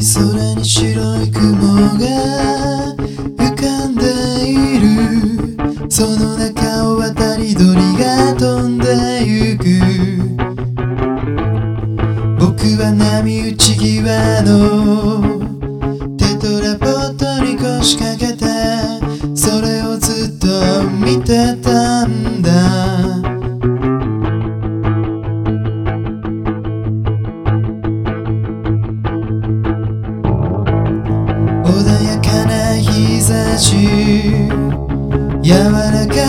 空に白い雲が浮かんでいる。その中を渡り鳥が飛んでゆく。僕は波打ち際のテトラポットに腰掛け山中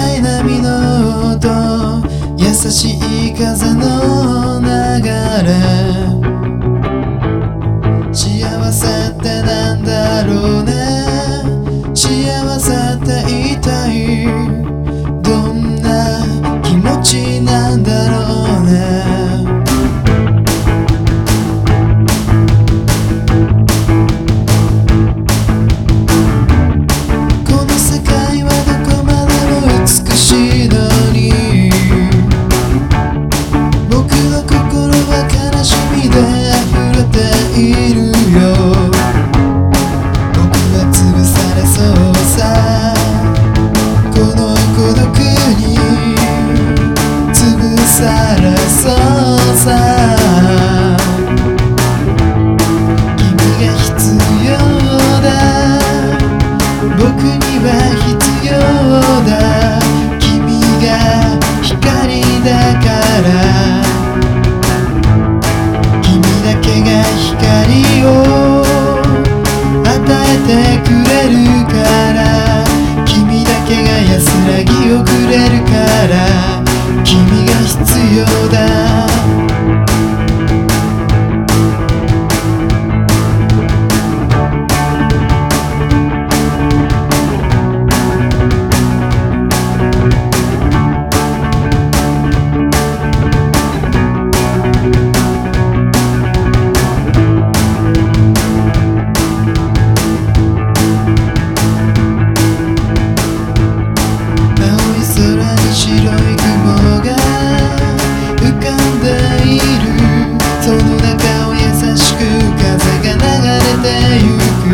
てゆく。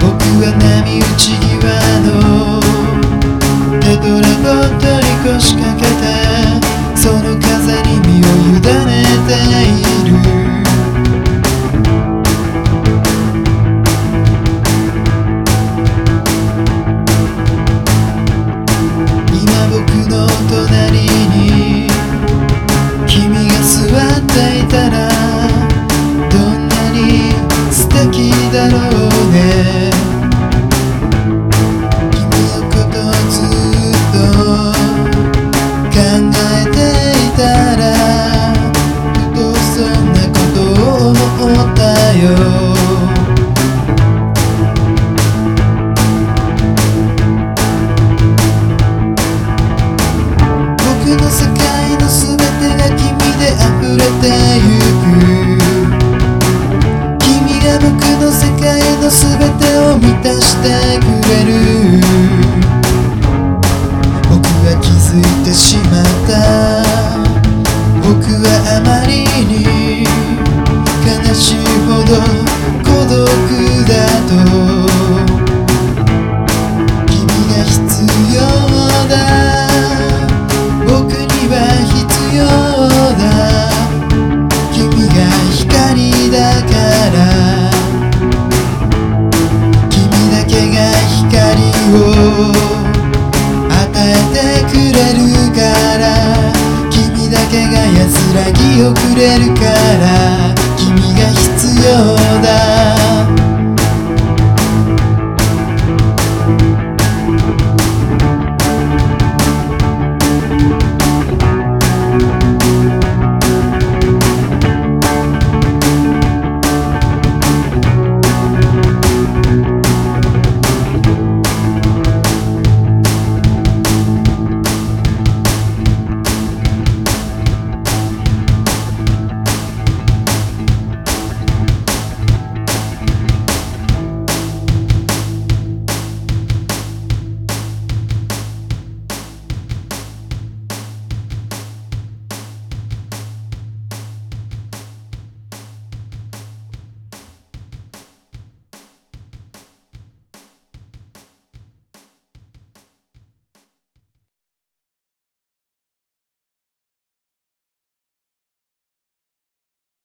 僕は波打ち際のテトラトに腰掛けて界の全てを満たしてくれる僕は気づいてしまった僕はあまりに悲しいほど孤独だと与えてくれるから君だけが安らぎをくれるから君が必要だ。